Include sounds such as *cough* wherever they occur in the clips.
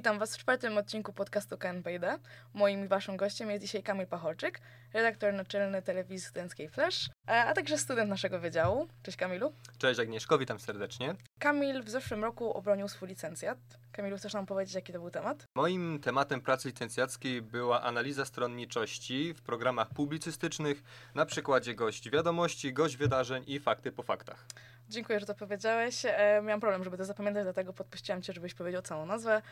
Witam Was w czwartym odcinku podcastu KNPD. Moim i Waszym gościem jest dzisiaj Kamil Pacholczyk, redaktor naczelny telewizji studenckiej Flash, e, a także student naszego wydziału. Cześć Kamilu. Cześć Agnieszko, witam serdecznie. Kamil w zeszłym roku obronił swój licencjat. Kamilu, chcesz nam powiedzieć, jaki to był temat? Moim tematem pracy licencjackiej była analiza stronniczości w programach publicystycznych na przykładzie gość wiadomości, gość wydarzeń i fakty po faktach. Dziękuję, że to powiedziałeś. E, miałam problem, żeby to zapamiętać, dlatego podpuściłam cię, żebyś powiedział całą nazwę.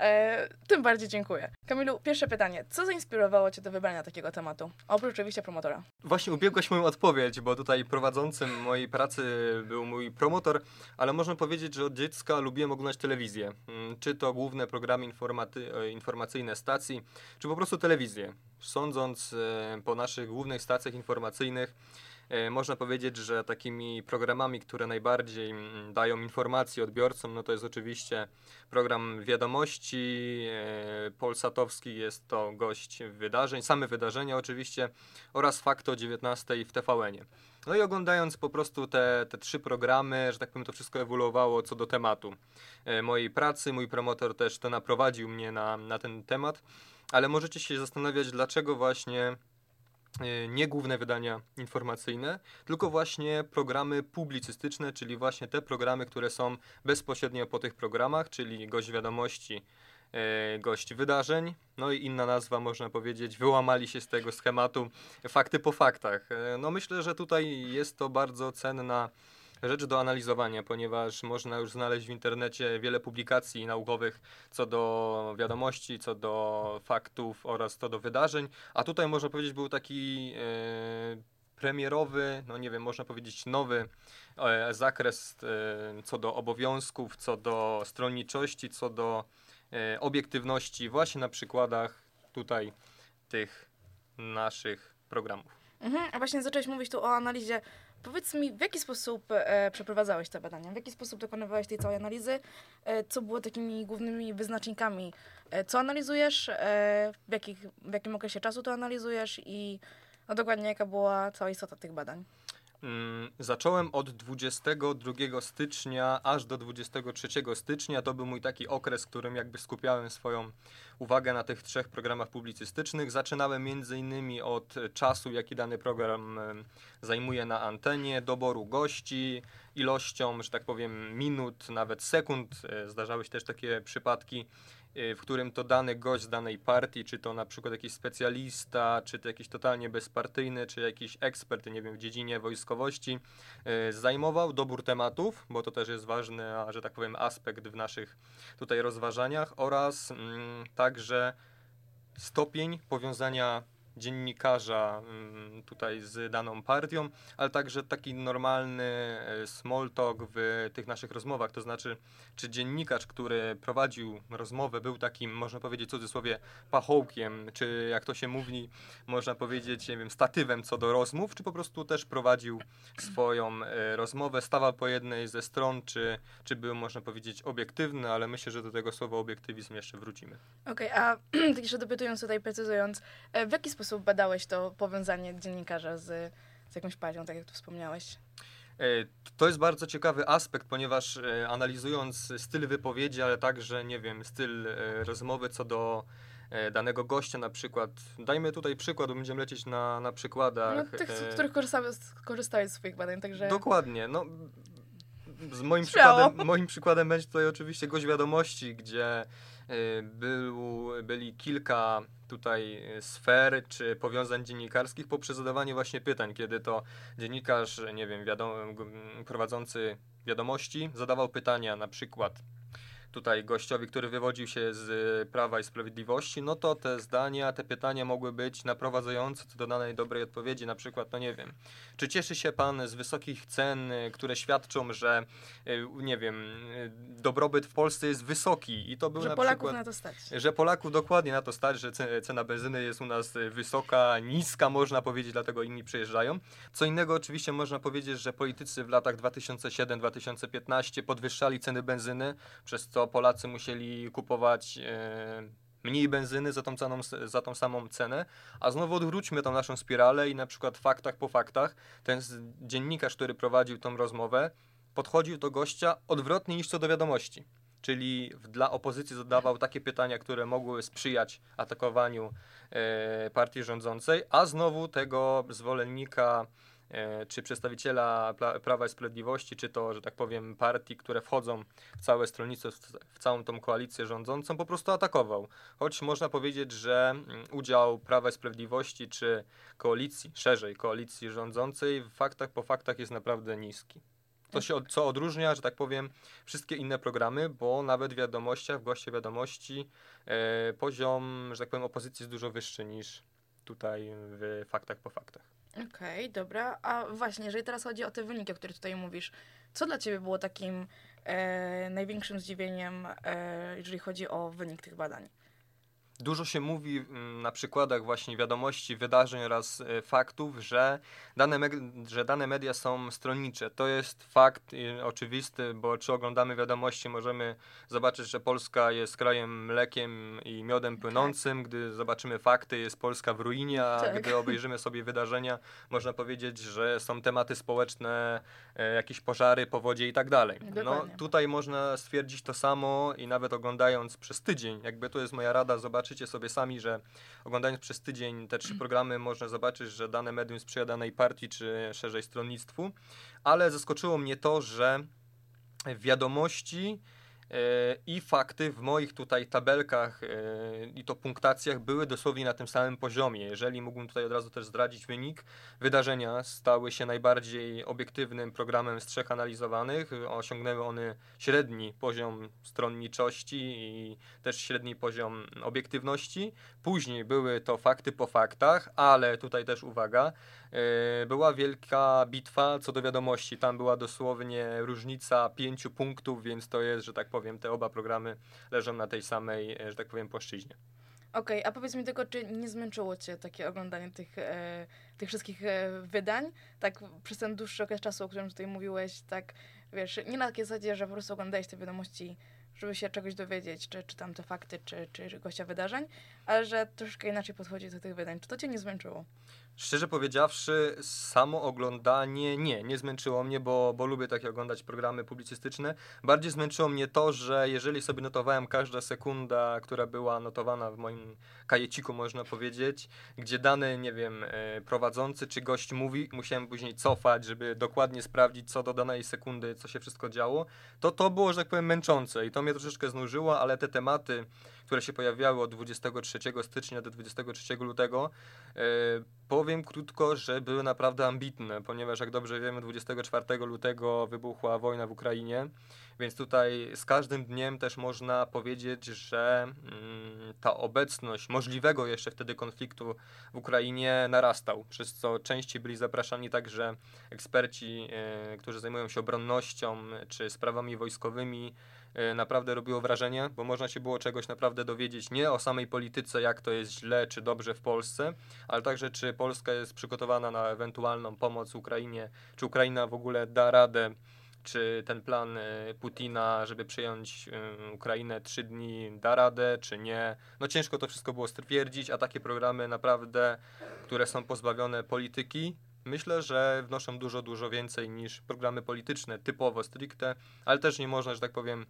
E, tym bardziej dziękuję. Kamilu, pierwsze pytanie. Co zainspirowało cię do wybrania takiego tematu? Oprócz oczywiście promotora. Właśnie ubiegłaś moją odpowiedź, bo tutaj prowadzącym mojej pracy był mój promotor, ale można powiedzieć, że od dziecka lubiłem oglądać telewizję. Mm, Czy to główne programy informaty- e, informacyjne stacji, czy po prostu telewizję. Sądząc e, po naszych głównych stacjach informacyjnych, Można powiedzieć, że takimi programami, które najbardziej mm, dają informacje odbiorcom, no to jest oczywiście program wiadomości, e, polsatowski jest to gość wydarzeń, same wydarzenia oczywiście oraz Fakto o 19 w TVN-ie. No i oglądając po prostu te, te trzy programy, że tak powiem, to wszystko ewoluowało co do tematu e, mojej pracy. Mój promotor też to naprowadził mnie na, na ten temat, ale możecie się zastanawiać, dlaczego właśnie e, nie główne wydania informacyjne, tylko właśnie programy publicystyczne, czyli właśnie te programy, które są bezpośrednio po tych programach, czyli gość wiadomości, e, gość wydarzeń, no i inna nazwa, można powiedzieć, wyłamali się z tego schematu fakty po faktach. E, No myślę, że tutaj jest to bardzo cenna rzecz do analizowania, ponieważ można już znaleźć w internecie wiele publikacji naukowych co do wiadomości, co do faktów oraz co do wydarzeń, a tutaj można powiedzieć był taki e, premierowy, no nie wiem, można powiedzieć nowy e, zakres e, co do obowiązków, co do stronniczości, co do e, obiektywności właśnie na przykładach tutaj tych naszych programów. Mhm, a właśnie zacząłeś mówić tu o analizie. Powiedz mi, w jaki sposób e, przeprowadzałeś te badania? W jaki sposób dokonywałeś tej całej analizy? E, co było takimi głównymi wyznacznikami? E, co analizujesz? E, w, jakich, w jakim okresie czasu to analizujesz? I no dokładnie jaka była cała istota tych badań? Mm, Zacząłem od 22 stycznia aż do 23 stycznia. To był mój taki okres, w którym jakby skupiałem swoją uwagę na tych trzech programach publicystycznych. Zaczynałem między innymi od czasu, jaki dany program zajmuje na antenie, doboru gości, ilością, że tak powiem, minut, nawet sekund. E, Zdarzały się też takie przypadki, w którym to dany gość z danej partii, czy to na przykład jakiś specjalista, czy to jakiś totalnie bezpartyjny, czy jakiś ekspert, nie wiem, w dziedzinie wojskowości, e, zajmował dobór tematów, bo to też jest ważny, że tak powiem, aspekt w naszych tutaj rozważaniach oraz mm, także stopień powiązania dziennikarza mm, tutaj z daną partią, ale także taki normalny e, small talk w tych naszych rozmowach, to znaczy czy dziennikarz, który prowadził rozmowę był takim, można powiedzieć w cudzysłowie, pachołkiem, czy jak to się mówi, można powiedzieć, nie wiem, statywem co do rozmów, czy po prostu też prowadził swoją e, rozmowę, stawał po jednej ze stron, czy, czy był, można powiedzieć, obiektywny, ale myślę, że do tego słowa obiektywizm jeszcze wrócimy. Okej, a tak *clears throat* jeszcze dopytując tutaj, precyzując, e, w jaki sposób badałeś to powiązanie dziennikarza z, z jakąś partią, tak jak tu wspomniałeś? E, To jest bardzo ciekawy aspekt, ponieważ e, analizując styl wypowiedzi, ale także, nie wiem, styl e, rozmowy co do danego gościa na przykład. Dajmy tutaj przykład, bo będziemy lecieć na, na przykładach. No, tych, z których korzystałeś, korzystałeś z swoich badań, także... Dokładnie, no z moim Śmiało. przykładem, moim przykładem będzie tutaj oczywiście gość wiadomości, gdzie był, byli kilka tutaj y, sfer czy powiązań dziennikarskich poprzez zadawanie właśnie pytań, kiedy to dziennikarz, nie wiem, wiadom, g- prowadzący wiadomości zadawał pytania na przykład tutaj gościowi, który wywodził się z Prawa i Sprawiedliwości, no to te zdania, te pytania mogły być naprowadzające do danej dobrej odpowiedzi, na przykład, no nie wiem, czy cieszy się Pan z wysokich cen, y, które świadczą, że, y, nie wiem, y, dobrobyt w Polsce jest wysoki i to był Że na Polaków przykład... na to stać. Że Polaków dokładnie na to stać, że ce- cena benzyny jest u nas y, wysoka, niska można powiedzieć, dlatego inni przyjeżdżają. Co innego oczywiście można powiedzieć, że politycy w latach 2007-2015 podwyższali ceny benzyny, przez co Polacy musieli kupować e, mniej benzyny za tą, ceną, za tą samą cenę. A znowu odwróćmy tą naszą spiralę i na przykład faktach po faktach ten dziennikarz, który prowadził tą rozmowę, podchodził do gościa odwrotnie niż co do wiadomości. czyli dla opozycji zadawał takie pytania, które mogły sprzyjać atakowaniu e, partii rządzącej, a znowu tego zwolennika czy przedstawiciela Prawa i Sprawiedliwości, czy to, że tak powiem, partii, które wchodzą w całe stronnictwo, w- w całą tą koalicję rządzącą, po prostu atakował. Choć można powiedzieć, że mm, udział Prawa i Sprawiedliwości, czy koalicji, szerzej koalicji rządzącej, w faktach po faktach jest naprawdę niski. To się od, co odróżnia, że tak powiem, wszystkie inne programy, bo nawet w wiadomościach, w goście wiadomości, e, poziom, że tak powiem, opozycji jest dużo wyższy niż tutaj w faktach po faktach. Okej, dobra. A właśnie, jeżeli teraz chodzi o te wyniki, o których tutaj mówisz, co dla ciebie było takim e, największym zdziwieniem, e, jeżeli chodzi o wynik tych badań? Dużo się mówi mm, na przykładach właśnie wiadomości, wydarzeń oraz e, faktów, że dane, że dane media są stronnicze. To jest fakt oczywisty, bo czy oglądamy wiadomości, możemy zobaczyć, że Polska jest krajem mlekiem i miodem płynącym. Gdy zobaczymy fakty, jest Polska w ruinie, a Tak. gdy obejrzymy sobie wydarzenia, można powiedzieć, że są tematy społeczne, e, jakieś pożary, powodzie i tak dalej. No, tutaj można stwierdzić to samo i nawet oglądając przez tydzień, jakby to jest moja rada, zobaczycie sobie sami, że oglądając przez tydzień te trzy programy można zobaczyć, że dane medium sprzyja danej partii czy szerzej stronnictwu, ale zaskoczyło mnie to, że wiadomości i fakty w moich tutaj tabelkach e, i to punktacjach były dosłownie na tym samym poziomie. Jeżeli mógłbym tutaj od razu też zdradzić wynik, wydarzenia stały się najbardziej obiektywnym programem z trzech analizowanych. Osiągnęły one średni poziom stronniczości i też średni poziom obiektywności. Później były to fakty po faktach, ale tutaj też uwaga, e, była wielka bitwa co do wiadomości. Tam była dosłownie różnica pięciu punktów, więc to jest, że tak powiem, te oba programy leżą na tej samej, e, że tak powiem, płaszczyźnie. Okej, a powiedz mi tylko, czy nie zmęczyło cię takie oglądanie tych, e, tych wszystkich e, wydań, tak przez ten dłuższy okres czasu, o którym tutaj mówiłeś, tak, wiesz, nie na takiej zasadzie, że po prostu oglądałeś te wiadomości, żeby się czegoś dowiedzieć, czy, czy tam te fakty, czy, czy gościa wydarzeń, ale że troszkę inaczej podchodzi do tych wydań. Czy to cię nie zmęczyło? Szczerze powiedziawszy, samo oglądanie nie, nie zmęczyło mnie, bo, bo lubię takie oglądać programy publicystyczne. Bardziej zmęczyło mnie to, że jeżeli sobie notowałem każda sekunda, która była notowana w moim kajeciku, można powiedzieć, gdzie dany, nie wiem, e, prowadzący czy gość mówi, musiałem później cofać, żeby dokładnie sprawdzić, co do danej sekundy, co się wszystko działo, to to było, że tak powiem, męczące i to mnie troszeczkę znużyło, ale te tematy, które się pojawiały od 23 stycznia do 23 lutego, e, Powiem krótko, że były naprawdę ambitne, ponieważ jak dobrze wiemy, 24 lutego wybuchła wojna w Ukrainie, więc tutaj z każdym dniem też można powiedzieć, że mm, ta obecność możliwego jeszcze wtedy konfliktu w Ukrainie narastał, przez co częściej byli zapraszani także eksperci, e, którzy zajmują się obronnością czy sprawami wojskowymi. E, Naprawdę robiło wrażenie, bo można się było czegoś naprawdę dowiedzieć nie o samej polityce, jak to jest źle czy dobrze w Polsce, ale także czy Polska jest przygotowana na ewentualną pomoc Ukrainie, czy Ukraina w ogóle da radę, czy ten plan e, Putina, żeby przyjąć e, Ukrainę trzy dni, da radę, czy nie. No ciężko to wszystko było stwierdzić, a takie programy naprawdę, które są pozbawione polityki, myślę, że wnoszą dużo, dużo więcej niż programy polityczne, typowo stricte, ale też nie można, że tak powiem,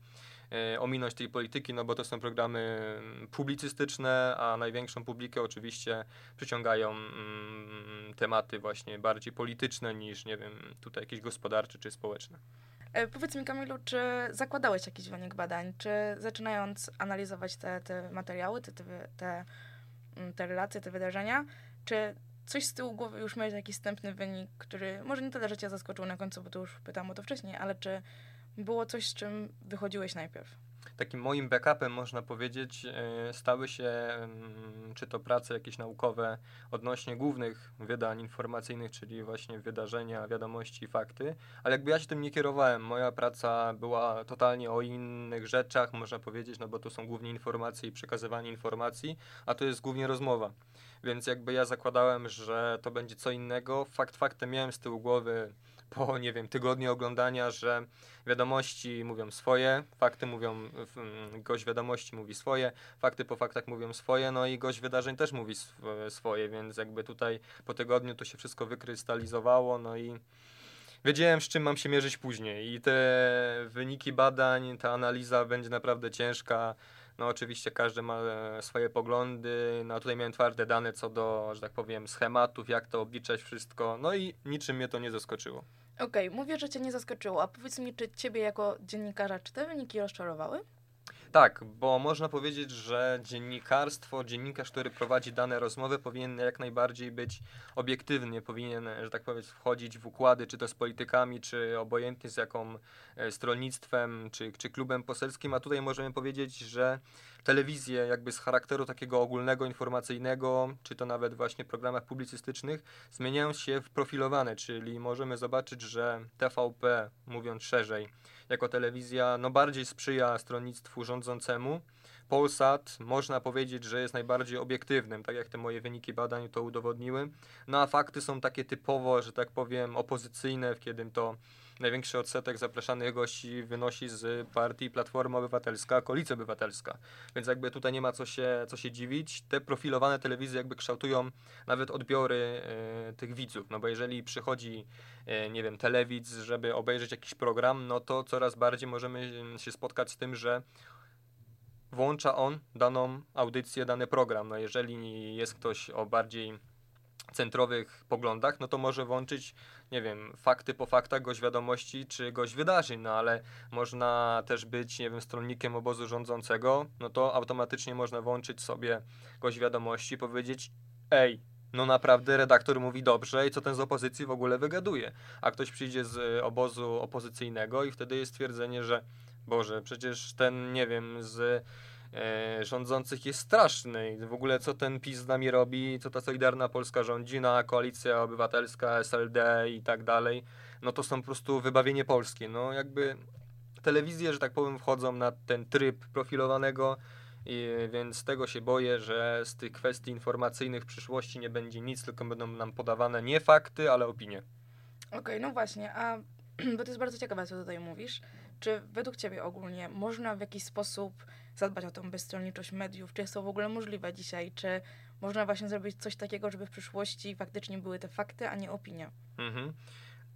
e, ominąć tej polityki, no bo to są programy mm, publicystyczne, a największą publikę oczywiście przyciągają mm, tematy właśnie bardziej polityczne niż, nie wiem, tutaj jakieś gospodarcze czy społeczne. E, powiedz mi, Kamilu, czy zakładałeś jakiś wynik badań, czy zaczynając analizować te, te materiały, te, te, te, mm, te relacje, te wydarzenia, czy coś z tyłu głowy już miałeś jakiś wstępny wynik, który może nie tyle, że cię zaskoczył na końcu, bo to już pytałam o to wcześniej, ale czy było coś, z czym wychodziłeś najpierw? Takim moim backupem, można powiedzieć, e, stały się czy to prace jakieś naukowe odnośnie głównych wydań informacyjnych, czyli właśnie wydarzenia, wiadomości, fakty, ale jakby ja się tym nie kierowałem. Moja praca była totalnie o innych rzeczach, można powiedzieć, no bo to są głównie informacje i przekazywanie informacji, a to jest głównie rozmowa. Więc jakby ja zakładałem, że to będzie co innego. Fakt faktem miałem z tyłu głowy po, nie wiem, tygodniu oglądania, że wiadomości mówią swoje, fakty mówią, mm, gość wiadomości mówi swoje, fakty po faktach mówią swoje, no i gość wydarzeń też mówi sw- swoje, więc jakby tutaj po tygodniu to się wszystko wykrystalizowało, no i wiedziałem, z czym mam się mierzyć później i te wyniki badań, ta analiza będzie naprawdę ciężka. No oczywiście każdy ma e, swoje poglądy, no tutaj miałem twarde dane co do, że tak powiem, schematów, jak to obliczać wszystko, no i niczym mnie to nie zaskoczyło. Okej, mówię, że cię nie zaskoczyło, a powiedz mi, czy ciebie jako dziennikarza, czy te wyniki rozczarowały? Tak, bo można powiedzieć, że dziennikarstwo, dziennikarz, który prowadzi dane rozmowy, powinien jak najbardziej być obiektywny, powinien, że tak powiem, wchodzić w układy, czy to z politykami, czy obojętnie z jaką e, stronnictwem, czy, czy klubem poselskim, a tutaj możemy powiedzieć, że telewizje jakby z charakteru takiego ogólnego, informacyjnego, czy to nawet właśnie programach publicystycznych, zmieniają się w profilowane, czyli możemy zobaczyć, że TVP, mówiąc szerzej, jako telewizja no bardziej sprzyja stronnictwu rządzącemu. Polsat można powiedzieć, że jest najbardziej obiektywnym, tak jak te moje wyniki badań to udowodniły. No a fakty są takie typowo, że tak powiem, opozycyjne, kiedy to największy odsetek zapraszanych gości wynosi z partii Platforma Obywatelska, Koalicja Obywatelska. Więc jakby tutaj nie ma co się, co się dziwić. Te profilowane telewizje jakby kształtują nawet odbiory e, tych widzów. No bo jeżeli przychodzi, e, nie wiem, telewidz, żeby obejrzeć jakiś program, no to coraz bardziej możemy się spotkać z tym, że włącza on daną audycję, dany program. No jeżeli jest ktoś o bardziej centrowych poglądach, no to może włączyć, nie wiem, fakty po faktach, gość wiadomości czy gość wydarzeń, no ale można też być, nie wiem, stronnikiem obozu rządzącego, no to automatycznie można włączyć sobie gość wiadomości, powiedzieć, ej, no naprawdę redaktor mówi dobrze i co ten z opozycji w ogóle wygaduje. A ktoś przyjdzie z obozu opozycyjnego i wtedy jest stwierdzenie, że Boże, przecież ten, nie wiem, z rządzących jest straszny. I w ogóle co ten PiS z nami robi, co ta Solidarna Polska rządzi, na Koalicja Obywatelska, SLD i tak dalej, no to są po prostu wybawienie polskie. No jakby telewizje, że tak powiem, wchodzą na ten tryb profilowanego, i więc tego się boję, że z tych kwestii informacyjnych w przyszłości nie będzie nic, tylko będą nam podawane nie fakty, ale opinie. Okej, no właśnie, a *clears throat* bo to jest bardzo ciekawe, co tutaj mówisz. Czy według Ciebie ogólnie można w jakiś sposób zadbać o tą bezstronniczość mediów? Czy jest to w ogóle możliwe dzisiaj? Czy można właśnie zrobić coś takiego, żeby w przyszłości faktycznie były te fakty, a nie opinie? Mhm.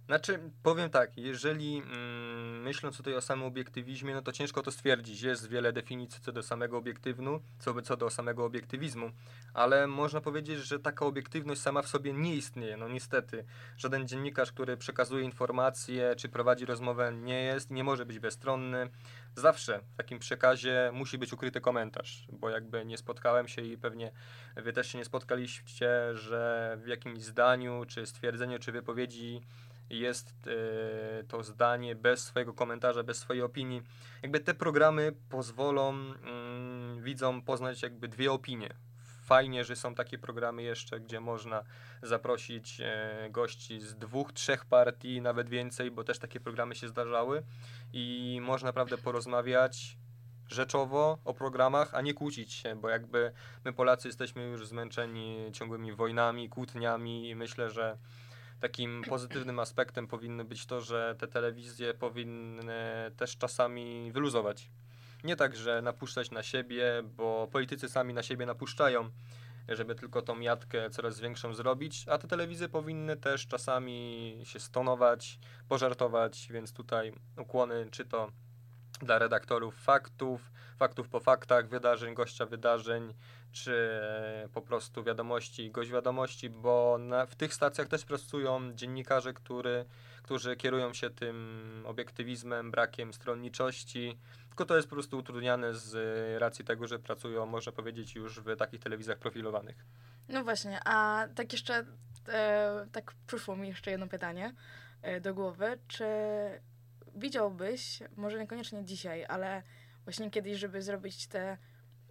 Znaczy, powiem tak, jeżeli mm, myśląc tutaj o samym obiektywizmie, no to ciężko to stwierdzić. Jest wiele definicji co do samego obiektywnu, co, co do samego obiektywizmu, ale można powiedzieć, że taka obiektywność sama w sobie nie istnieje. No niestety, żaden dziennikarz, który przekazuje informacje czy prowadzi rozmowę nie jest, nie może być bezstronny. Zawsze w takim przekazie musi być ukryty komentarz, bo jakby nie spotkałem się i pewnie wy też się nie spotkaliście, że w jakimś zdaniu, czy stwierdzeniu, czy wypowiedzi jest e, to zdanie bez swojego komentarza, bez swojej opinii. Jakby te programy pozwolą mm, widzom poznać jakby dwie opinie. Fajnie, że są takie programy jeszcze, gdzie można zaprosić e, gości z dwóch, trzech partii, nawet więcej, bo też takie programy się zdarzały i można naprawdę porozmawiać rzeczowo o programach, a nie kłócić się, bo jakby my Polacy jesteśmy już zmęczeni ciągłymi wojnami, kłótniami i myślę, że takim pozytywnym aspektem powinno być to, że te telewizje powinny też czasami wyluzować. Nie tak, że napuszczać na siebie, bo politycy sami na siebie napuszczają, żeby tylko tą jatkę coraz większą zrobić, a te telewizje powinny też czasami się stonować, pożartować, więc tutaj ukłony czy to dla redaktorów faktów, faktów po faktach, wydarzeń, gościa wydarzeń, czy po prostu wiadomości, gość wiadomości, bo na, w tych stacjach też pracują dziennikarze, który, którzy kierują się tym obiektywizmem, brakiem stronniczości, tylko to jest po prostu utrudniane z racji tego, że pracują, można powiedzieć, już w takich telewizjach profilowanych. No właśnie, a tak jeszcze, e, tak przyszło mi jeszcze jedno pytanie e, do głowy. Czy widziałbyś, może niekoniecznie dzisiaj, ale właśnie kiedyś, żeby zrobić te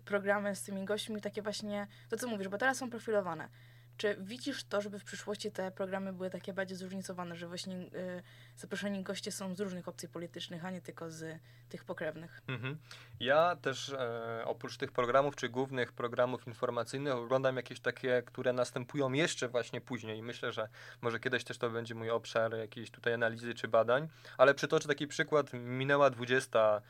programy z tymi gośćmi, takie właśnie, to co mówisz, bo teraz są profilowane. Czy widzisz to, żeby w przyszłości te programy były takie bardziej zróżnicowane, że właśnie y, zaproszeni goście są z różnych opcji politycznych, a nie tylko z tych pokrewnych? Mhm. Ja też e, oprócz tych programów, czy głównych programów informacyjnych, oglądam jakieś takie, które następują jeszcze właśnie później. Myślę, że może kiedyś też to będzie mój obszar jakiejś tutaj analizy czy badań, ale przytoczę taki przykład. Minęła 20 E,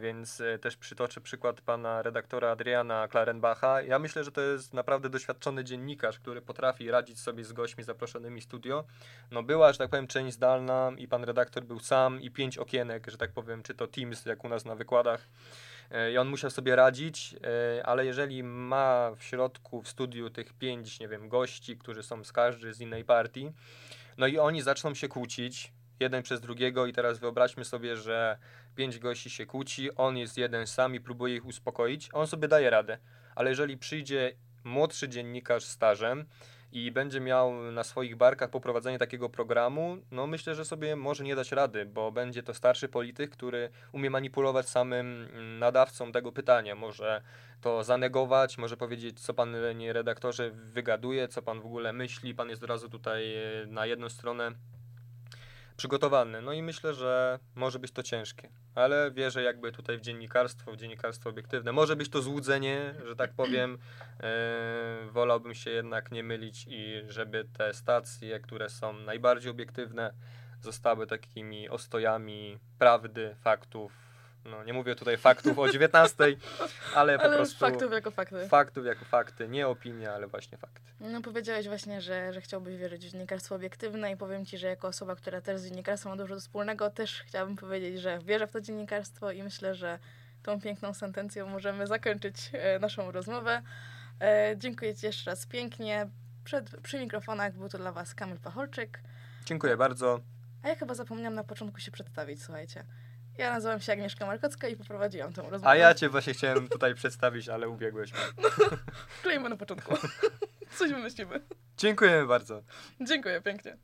więc e, też przytoczę przykład pana redaktora Adriana Klarenbacha. Ja myślę, że to jest naprawdę doświadczony dziennikarz, który potrafi radzić sobie z gośćmi zaproszonymi studio. No była, że tak powiem, część zdalna i pan redaktor był sam i pięć okienek, że tak powiem, czy to Teams, jak u nas na wykładach. E, I on musiał sobie radzić, ale jeżeli ma w środku, w studiu tych pięć, nie wiem, gości, którzy są z każdej z innej partii, no i oni zaczną się kłócić, jeden przez drugiego i teraz wyobraźmy sobie, że pięć gości się kłóci, on jest jeden sam i próbuje ich uspokoić, on sobie daje radę. Ale jeżeli przyjdzie młodszy dziennikarz stażem i będzie miał na swoich barkach poprowadzenie takiego programu, no myślę, że sobie może nie dać rady, bo będzie to starszy polityk, który umie manipulować samym nadawcą tego pytania. Może to zanegować, może powiedzieć, co pan, nie redaktorze, wygaduje, co pan w ogóle myśli, pan jest od razu tutaj e, na jedną stronę przygotowany. No i myślę, że może być to ciężkie, ale wierzę jakby tutaj w dziennikarstwo, w dziennikarstwo obiektywne. Może być to złudzenie, że tak powiem. E, wolałbym się jednak nie mylić i żeby te stacje, które są najbardziej obiektywne, zostały takimi ostojami prawdy, faktów, no, nie mówię tutaj faktów o 19, ale po ale prostu. faktów jako fakty. Faktów jako fakty, nie opinie, ale właśnie fakty. No powiedziałeś właśnie, że, że chciałbyś wierzyć w dziennikarstwo obiektywne i powiem ci, że jako osoba, która też z dziennikarstwem ma dużo wspólnego, też chciałabym powiedzieć, że wierzę w to dziennikarstwo i myślę, że tą piękną sentencją możemy zakończyć e, naszą rozmowę. E, dziękuję Ci jeszcze raz pięknie. Przed, przy mikrofonach był to dla Was Kamil Pacholczyk. Dziękuję bardzo. A ja chyba zapomniałam na początku się przedstawić, słuchajcie. Ja nazywam się Agnieszka Markocka i poprowadziłam tą rozmowę. A ja cię właśnie chciałem tutaj przedstawić, ale ubiegłeś mnie. No, *laughs* klejmy na początku. *laughs* Coś wymyślimy. Dziękujemy bardzo. Dziękuję pięknie.